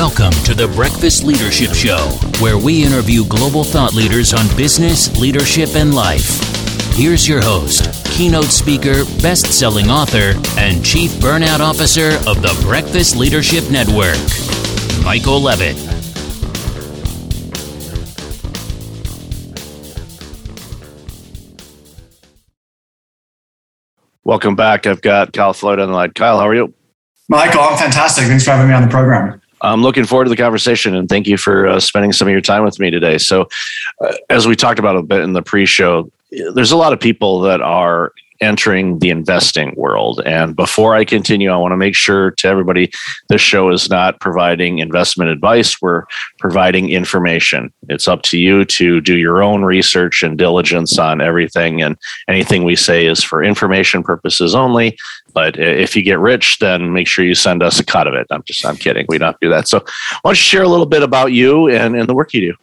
Welcome to the Breakfast Leadership Show, where we interview global thought leaders on business, leadership, and life. Here's your host, keynote speaker, best selling author, and chief burnout officer of the Breakfast Leadership Network, Michael Levitt. Welcome back. I've got Kyle Floyd on the line. Kyle, how are you? Michael, I'm fantastic. Thanks for having me on the program. I'm looking forward to the conversation and thank you for uh, spending some of your time with me today. So, uh, as we talked about a bit in the pre show, there's a lot of people that are entering the investing world. And before I continue, I want to make sure to everybody this show is not providing investment advice. We're providing information. It's up to you to do your own research and diligence on everything. And anything we say is for information purposes only. But if you get rich, then make sure you send us a cut of it. I'm just, I'm kidding. We don't do that. So, why don't you share a little bit about you and, and the work you do?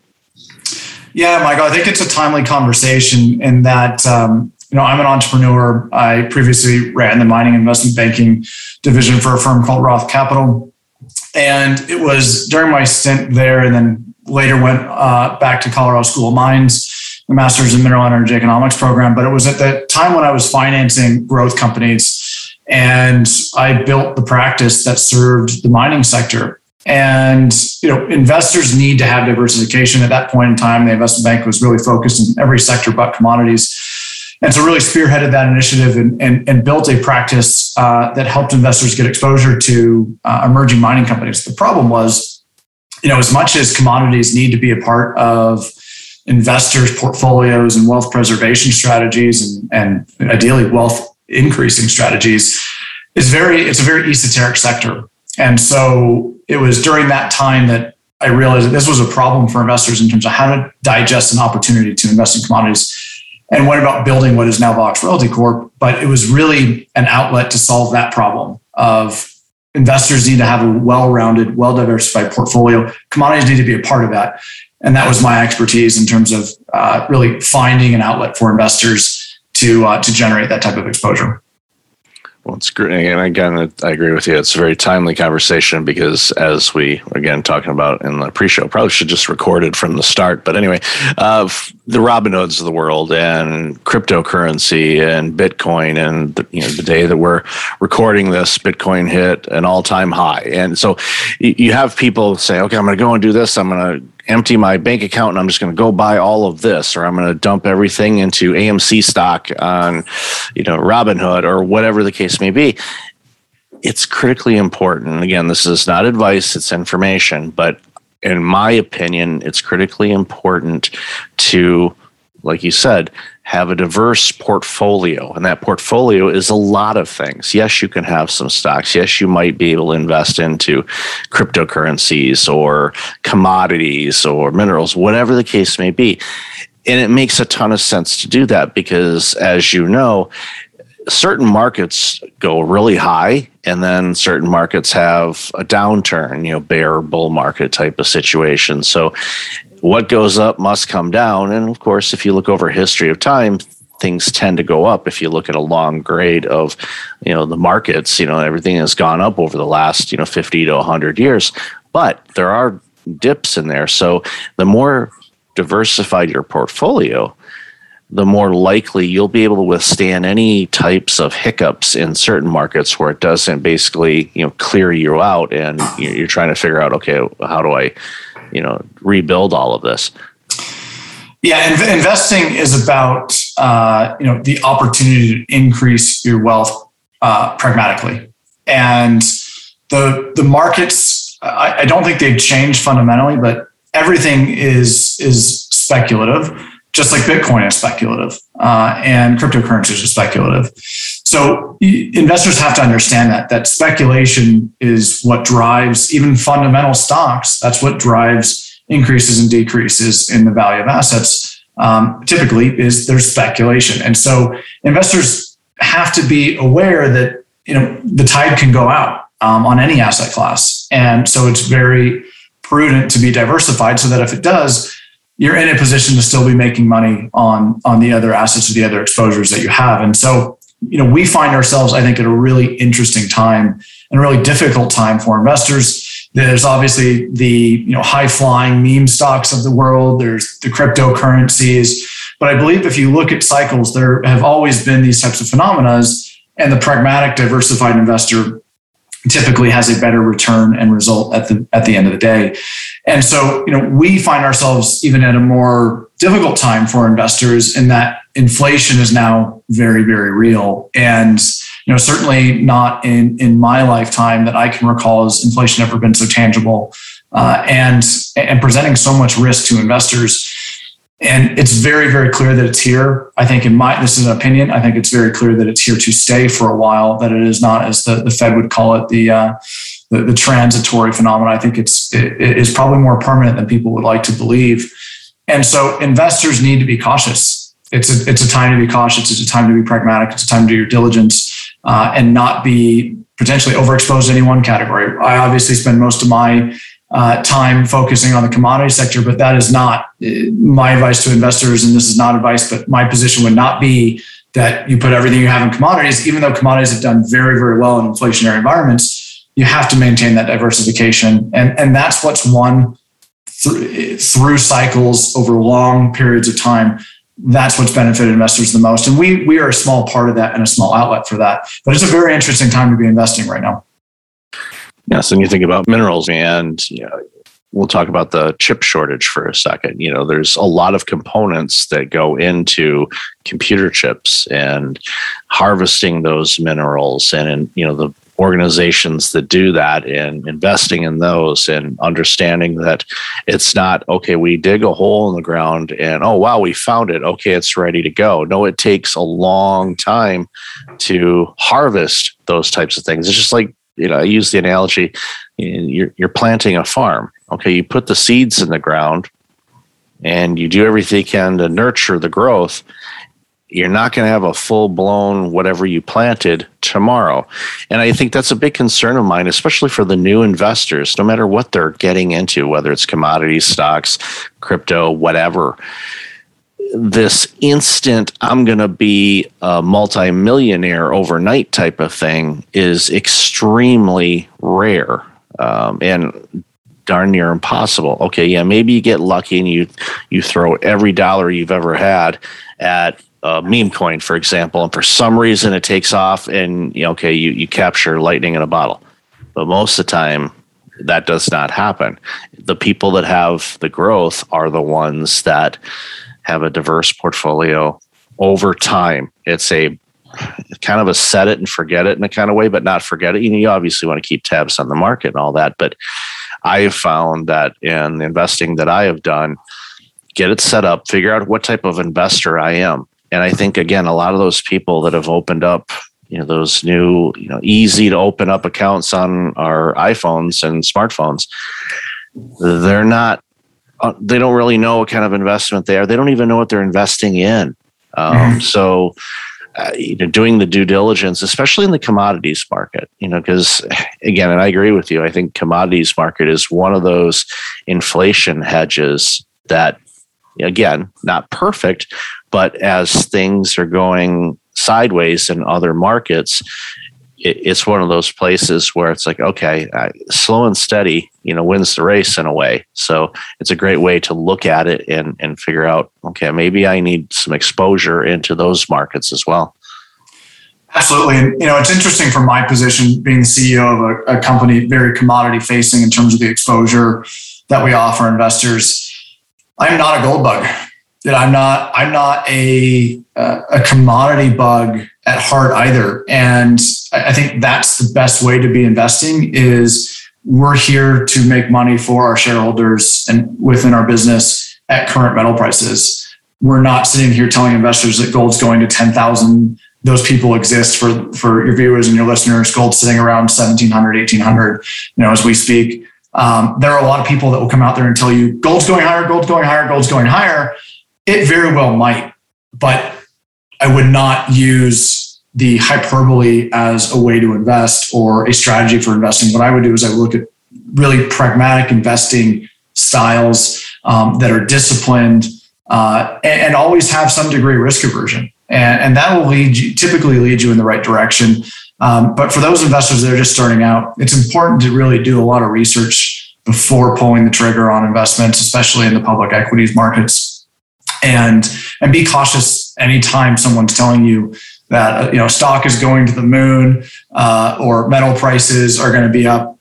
Yeah, Michael, I think it's a timely conversation in that um, you know, I'm an entrepreneur. I previously ran the mining investment banking division for a firm called Roth Capital. And it was during my stint there, and then later went uh, back to Colorado School of Mines, the Master's in Mineral Energy Economics program. But it was at the time when I was financing growth companies, and I built the practice that served the mining sector. And you know, investors need to have diversification. At that point in time, the investment bank was really focused in every sector but commodities and so really spearheaded that initiative and, and, and built a practice uh, that helped investors get exposure to uh, emerging mining companies. The problem was, you know, as much as commodities need to be a part of investors' portfolios and wealth preservation strategies and, and ideally wealth increasing strategies, is very it's a very esoteric sector. And so it was during that time that I realized that this was a problem for investors in terms of how to digest an opportunity to invest in commodities and went about building what is now Vox Royalty Corp. But it was really an outlet to solve that problem of investors need to have a well-rounded, well-diversified portfolio. Commodities need to be a part of that. And that was my expertise in terms of uh, really finding an outlet for investors to uh, to generate that type of exposure. Well, it's great. And again, I agree with you. It's a very timely conversation because, as we again talking about in the pre-show, probably should just record it from the start. But anyway, uh, the Robinhoods of the world and cryptocurrency and Bitcoin, and the, you know the day that we're recording this, Bitcoin hit an all-time high, and so you have people say, "Okay, I'm going to go and do this. I'm going to empty my bank account and I'm just going to go buy all of this, or I'm going to dump everything into AMC stock on, you know, Robinhood or whatever the case may be. It's critically important. Again, this is not advice, it's information, but in my opinion, it's critically important to, like you said, have a diverse portfolio. And that portfolio is a lot of things. Yes, you can have some stocks. Yes, you might be able to invest into cryptocurrencies or commodities or minerals, whatever the case may be. And it makes a ton of sense to do that because, as you know, certain markets go really high and then certain markets have a downturn you know bear bull market type of situation so what goes up must come down. And of course, if you look over history of time, things tend to go up. If you look at a long grade of, you know, the markets, you know, everything has gone up over the last, you know, 50 to 100 years. But there are dips in there. So the more diversified your portfolio, the more likely you'll be able to withstand any types of hiccups in certain markets where it doesn't basically, you know, clear you out and you're trying to figure out, okay, how do I you know rebuild all of this? Yeah inv- investing is about uh, you know the opportunity to increase your wealth uh, pragmatically. And the the markets I, I don't think they've changed fundamentally but everything is is speculative just like bitcoin is speculative uh, and cryptocurrencies are speculative so investors have to understand that that speculation is what drives even fundamental stocks. That's what drives increases and decreases in the value of assets. Um, typically, is there's speculation, and so investors have to be aware that you know the tide can go out um, on any asset class, and so it's very prudent to be diversified so that if it does, you're in a position to still be making money on on the other assets or the other exposures that you have, and so you know, we find ourselves, I think, at a really interesting time and a really difficult time for investors There's obviously the you know high flying meme stocks of the world. There's the cryptocurrencies. But I believe if you look at cycles, there have always been these types of phenomena, and the pragmatic, diversified investor typically has a better return and result at the at the end of the day. And so, you know, we find ourselves even at a more difficult time for investors in that inflation is now very, very real. And you know, certainly not in in my lifetime that I can recall has inflation ever been so tangible uh, and and presenting so much risk to investors. And it's very, very clear that it's here. I think in my this is an opinion. I think it's very clear that it's here to stay for a while. That it is not, as the, the Fed would call it, the uh, the, the, transitory phenomenon. I think it's it, is probably more permanent than people would like to believe. And so investors need to be cautious. It's a it's a time to be cautious. It's a time to be pragmatic. It's a time to do your diligence uh, and not be potentially overexposed to any one category. I obviously spend most of my uh, time focusing on the commodity sector, but that is not uh, my advice to investors. And this is not advice, but my position would not be that you put everything you have in commodities, even though commodities have done very, very well in inflationary environments. You have to maintain that diversification. And, and that's what's won through, cycles over long periods of time. That's what's benefited investors the most. And we, we are a small part of that and a small outlet for that. But it's a very interesting time to be investing right now. Yes, and you think about minerals, and you know, we'll talk about the chip shortage for a second. You know, there's a lot of components that go into computer chips and harvesting those minerals, and, and you know the organizations that do that and investing in those and understanding that it's not okay we dig a hole in the ground and oh wow we found it okay it's ready to go no it takes a long time to harvest those types of things it's just like you know, I use the analogy you're, you're planting a farm. Okay, you put the seeds in the ground and you do everything you can to nurture the growth. You're not going to have a full blown whatever you planted tomorrow. And I think that's a big concern of mine, especially for the new investors, no matter what they're getting into, whether it's commodities, stocks, crypto, whatever this instant i'm going to be a multimillionaire overnight type of thing is extremely rare um, and darn near impossible okay yeah maybe you get lucky and you you throw every dollar you've ever had at a meme coin for example and for some reason it takes off and you know, okay you, you capture lightning in a bottle but most of the time that does not happen the people that have the growth are the ones that have a diverse portfolio over time. It's a kind of a set it and forget it in a kind of way, but not forget it. You know, you obviously want to keep tabs on the market and all that, but I have found that in the investing that I have done, get it set up, figure out what type of investor I am. And I think again, a lot of those people that have opened up, you know, those new, you know, easy to open up accounts on our iPhones and smartphones, they're not uh, they don't really know what kind of investment they are. They don't even know what they're investing in. Um, mm-hmm. So, uh, you know, doing the due diligence, especially in the commodities market, you know, because again, and I agree with you. I think commodities market is one of those inflation hedges that, again, not perfect, but as things are going sideways in other markets, it, it's one of those places where it's like, okay, uh, slow and steady, you know, wins the race in a way. So it's a great way to look at it and, and figure out, okay, maybe I need some exposure into those markets as well. Absolutely. And, you know, it's interesting from my position being the CEO of a, a company very commodity facing in terms of the exposure that we offer investors. I'm not a gold bug. That I'm not. I'm not a uh, a commodity bug at heart either. And I think that's the best way to be investing is we're here to make money for our shareholders and within our business at current metal prices. We're not sitting here telling investors that gold's going to 10,000. Those people exist for, for your viewers and your listeners. gold sitting around 1700, 1800, you know, as we speak. Um, there are a lot of people that will come out there and tell you gold's going higher, gold's going higher, gold's going higher. It very well might, but I would not use the hyperbole as a way to invest or a strategy for investing. What I would do is I would look at really pragmatic investing styles um, that are disciplined uh, and, and, always have some degree of risk aversion. And, and that will lead you, typically lead you in the right direction. Um, but for those investors that are just starting out, it's important to really do a lot of research before pulling the trigger on investments, especially in the public equities markets. And and be cautious anytime someone's telling you that you know stock is going to the moon uh, or metal prices are going to be up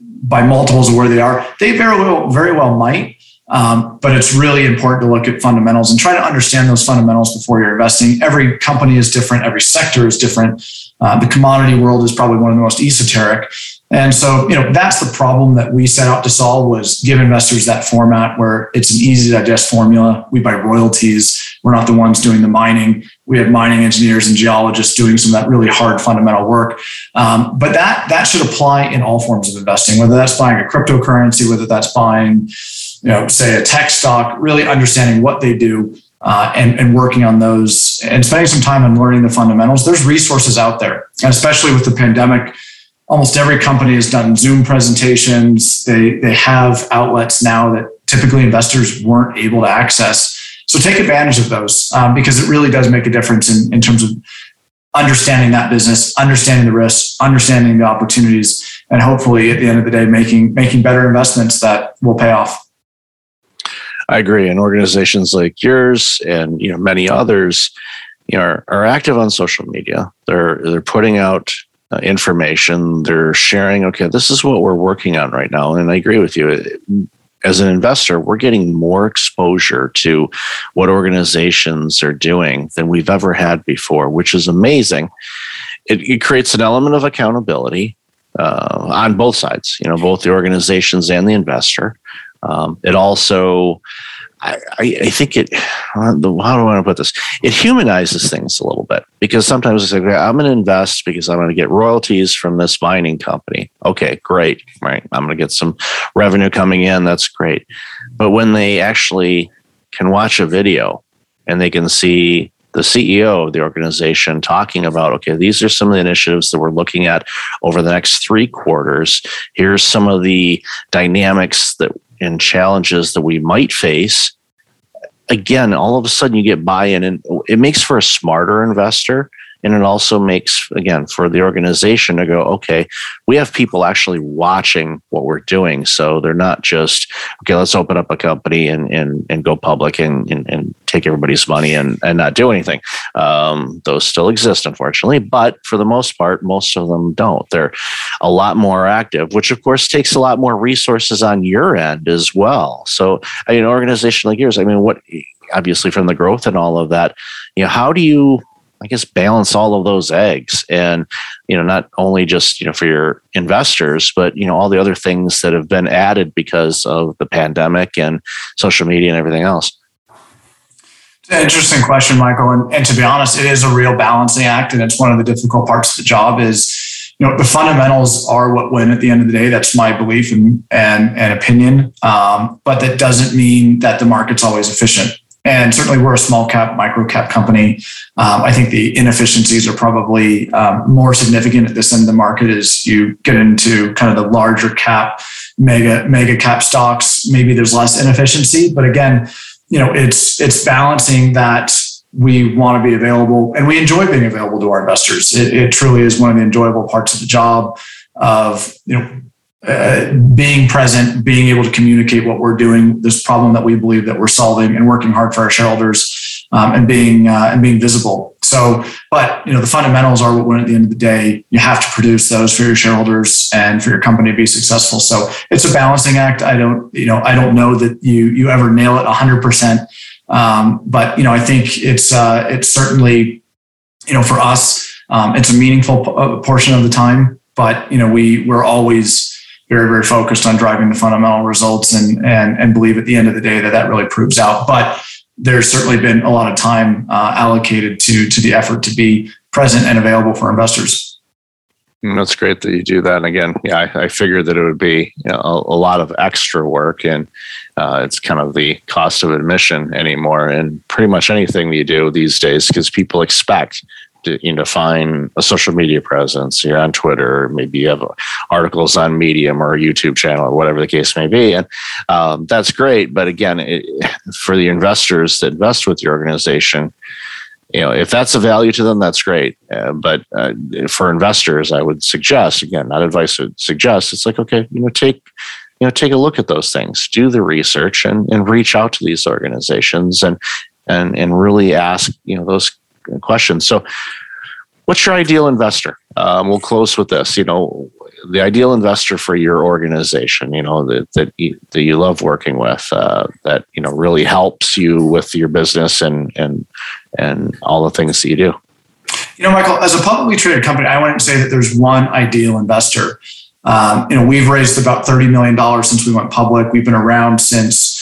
by multiples of where they are. They very well very well might, um, but it's really important to look at fundamentals and try to understand those fundamentals before you're investing. Every company is different, every sector is different. Uh, the commodity world is probably one of the most esoteric. And so, you know, that's the problem that we set out to solve was give investors that format where it's an easy to digest formula. We buy royalties. We're not the ones doing the mining. We have mining engineers and geologists doing some of that really hard fundamental work. Um, but that that should apply in all forms of investing, whether that's buying a cryptocurrency, whether that's buying you know, say a tech stock, really understanding what they do uh, and, and working on those and spending some time on learning the fundamentals. There's resources out there, and especially with the pandemic, almost every company has done Zoom presentations. They they have outlets now that typically investors weren't able to access. So take advantage of those um, because it really does make a difference in, in terms of understanding that business, understanding the risks, understanding the opportunities, and hopefully at the end of the day, making making better investments that will pay off. I agree. And organizations like yours and you know many others, you know, are, are active on social media. They're they're putting out uh, information. They're sharing. Okay, this is what we're working on right now. And I agree with you. As an investor, we're getting more exposure to what organizations are doing than we've ever had before, which is amazing. It, it creates an element of accountability uh, on both sides. You know, both the organizations and the investor. Um, it also, I, I, think it, how do I want to put this? It humanizes things a little bit because sometimes it's like, I'm going to invest because I'm going to get royalties from this mining company. Okay, great. Right. I'm going to get some revenue coming in. That's great. But when they actually can watch a video and they can see the CEO of the organization talking about, okay, these are some of the initiatives that we're looking at over the next three quarters. Here's some of the dynamics that and challenges that we might face again all of a sudden you get buy-in and it makes for a smarter investor and it also makes again for the organization to go okay we have people actually watching what we're doing. So they're not just okay let's open up a company and and, and go public and, and, and take everybody's money and, and not do anything. Um, those still exist unfortunately but for the most part most of them don't. They're a lot more active which of course takes a lot more resources on your end as well. So an organization like yours i mean what obviously from the growth and all of that you know how do you I guess balance all of those eggs and you know not only just you know for your investors but you know all the other things that have been added because of the pandemic and social media and everything else. Interesting question, Michael. And, and to be honest, it is a real balancing act, and it's one of the difficult parts of the job. Is you know the fundamentals are what win at the end of the day. That's my belief and and, and opinion. Um, but that doesn't mean that the market's always efficient. And certainly, we're a small cap, micro cap company. Um, I think the inefficiencies are probably um, more significant at this end of the market as you get into kind of the larger cap, mega mega cap stocks. Maybe there's less inefficiency, but again, you know, it's it's balancing that we want to be available and we enjoy being available to our investors. It, it truly is one of the enjoyable parts of the job of you know uh, being present, being able to communicate what we're doing, this problem that we believe that we're solving, and working hard for our shareholders, um, and being uh, and being visible. So, but you know, the fundamentals are what win at the end of the day. You have to produce those for your shareholders and for your company to be successful. So, it's a balancing act. I don't, you know, I don't know that you you ever nail it hundred percent. Um, but you know, I think it's uh, it's certainly, you know, for us, um, it's a meaningful p- uh, portion of the time. But you know, we we're always very, very focused on driving the fundamental results and, and, and believe at the end of the day that that really proves out. But there's certainly been a lot of time uh, allocated to, to the effort to be present and available for investors. Mm, that's great that you do that. And again, yeah, I, I figured that it would be you know, a, a, lot of extra work, and uh, it's kind of the cost of admission anymore. And pretty much anything you do these days, because people expect to, you know find a social media presence. You're on twitter maybe you have articles on medium or a youtube channel or whatever the case may be. And um, that's great. But again it, for the investors that invest with your organization you know if that's a value to them that's great. Uh, but uh, for investors i would suggest again not advice would suggest it's like okay you know take you know take a look at those things. Do the research and, and reach out to these organizations and and and really ask you know those questions so what's your ideal investor? Um, we'll close with this. You know the ideal investor for your organization you know that that you, that you love working with uh, that you know really helps you with your business and and and all the things that you do. You know michael as a publicly traded company i wouldn't say that there's one ideal investor. Um, you know, we've raised about $30 million since we went public. We've been around since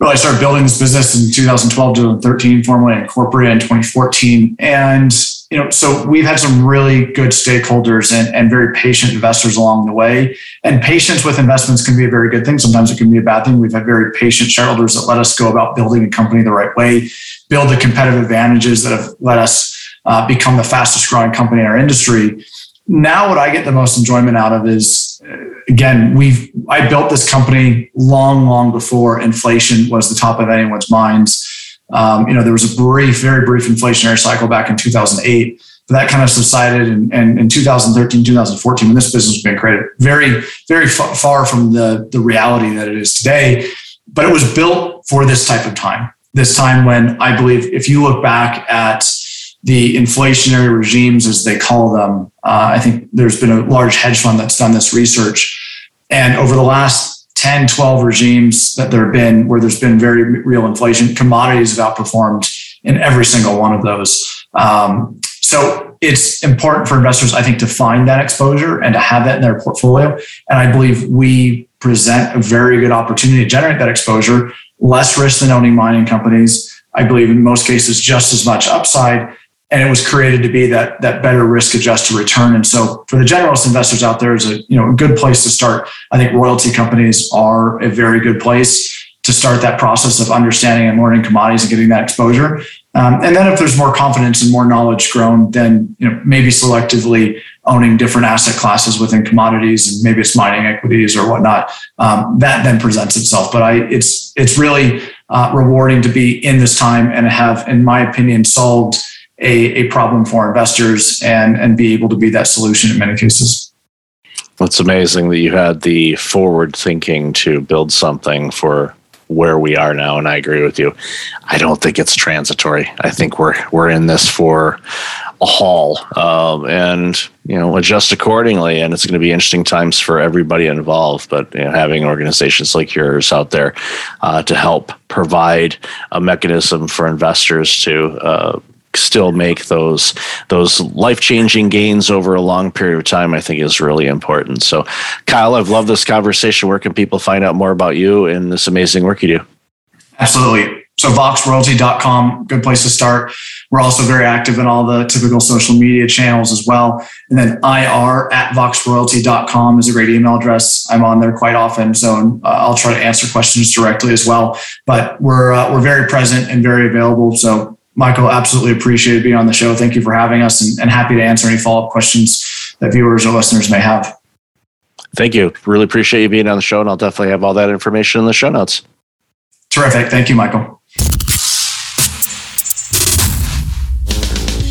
really I started building this business in 2012, to 2013, formally incorporated in 2014. And, you know, so we've had some really good stakeholders and, and very patient investors along the way. And patience with investments can be a very good thing. Sometimes it can be a bad thing. We've had very patient shareholders that let us go about building a company the right way, build the competitive advantages that have let us uh, become the fastest growing company in our industry now what I get the most enjoyment out of is again, we've I built this company long, long before inflation was the top of anyone's minds. Um, you know, there was a brief, very brief inflationary cycle back in 2008. But that kind of subsided and, and in 2013, 2014, when this business was being created, very, very f- far from the, the reality that it is today. But it was built for this type of time. This time when I believe if you look back at the inflationary regimes, as they call them. Uh, I think there's been a large hedge fund that's done this research. And over the last 10, 12 regimes that there have been where there's been very real inflation, commodities have outperformed in every single one of those. Um, so it's important for investors, I think, to find that exposure and to have that in their portfolio. And I believe we present a very good opportunity to generate that exposure, less risk than owning mining companies. I believe in most cases, just as much upside and it was created to be that that better risk adjusted return. And so for the generalist investors out there is a you know a good place to start. I think royalty companies are a very good place to start that process of understanding and learning commodities and getting that exposure. Um, and then if there's more confidence and more knowledge grown, then you know maybe selectively owning different asset classes within commodities and maybe it's mining equities or whatnot. Um, that then presents itself. But I it's it's really uh, rewarding to be in this time and have, in my opinion, solved a, a problem for investors and, and be able to be that solution in many cases. It's amazing that you had the forward thinking to build something for where we are now, and I agree with you. I don't think it's transitory. I think we're we're in this for a haul, um, and you know adjust accordingly. And it's going to be interesting times for everybody involved. But you know, having organizations like yours out there uh, to help provide a mechanism for investors to uh, still make those those life changing gains over a long period of time, I think is really important. So, Kyle, I've loved this conversation. Where can people find out more about you and this amazing work you do? Absolutely. So voxroyalty.com, good place to start. We're also very active in all the typical social media channels as well. And then IR at voxroyalty.com is a great email address. I'm on there quite often. So uh, I'll try to answer questions directly as well. But we're, uh, we're very present and very available. So Michael, absolutely appreciate being on the show. Thank you for having us and, and happy to answer any follow up questions that viewers or listeners may have. Thank you. Really appreciate you being on the show, and I'll definitely have all that information in the show notes. Terrific. Thank you, Michael.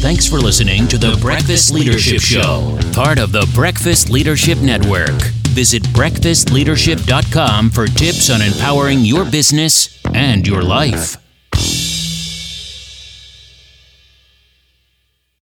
Thanks for listening to the Breakfast Leadership Show, part of the Breakfast Leadership Network. Visit breakfastleadership.com for tips on empowering your business and your life.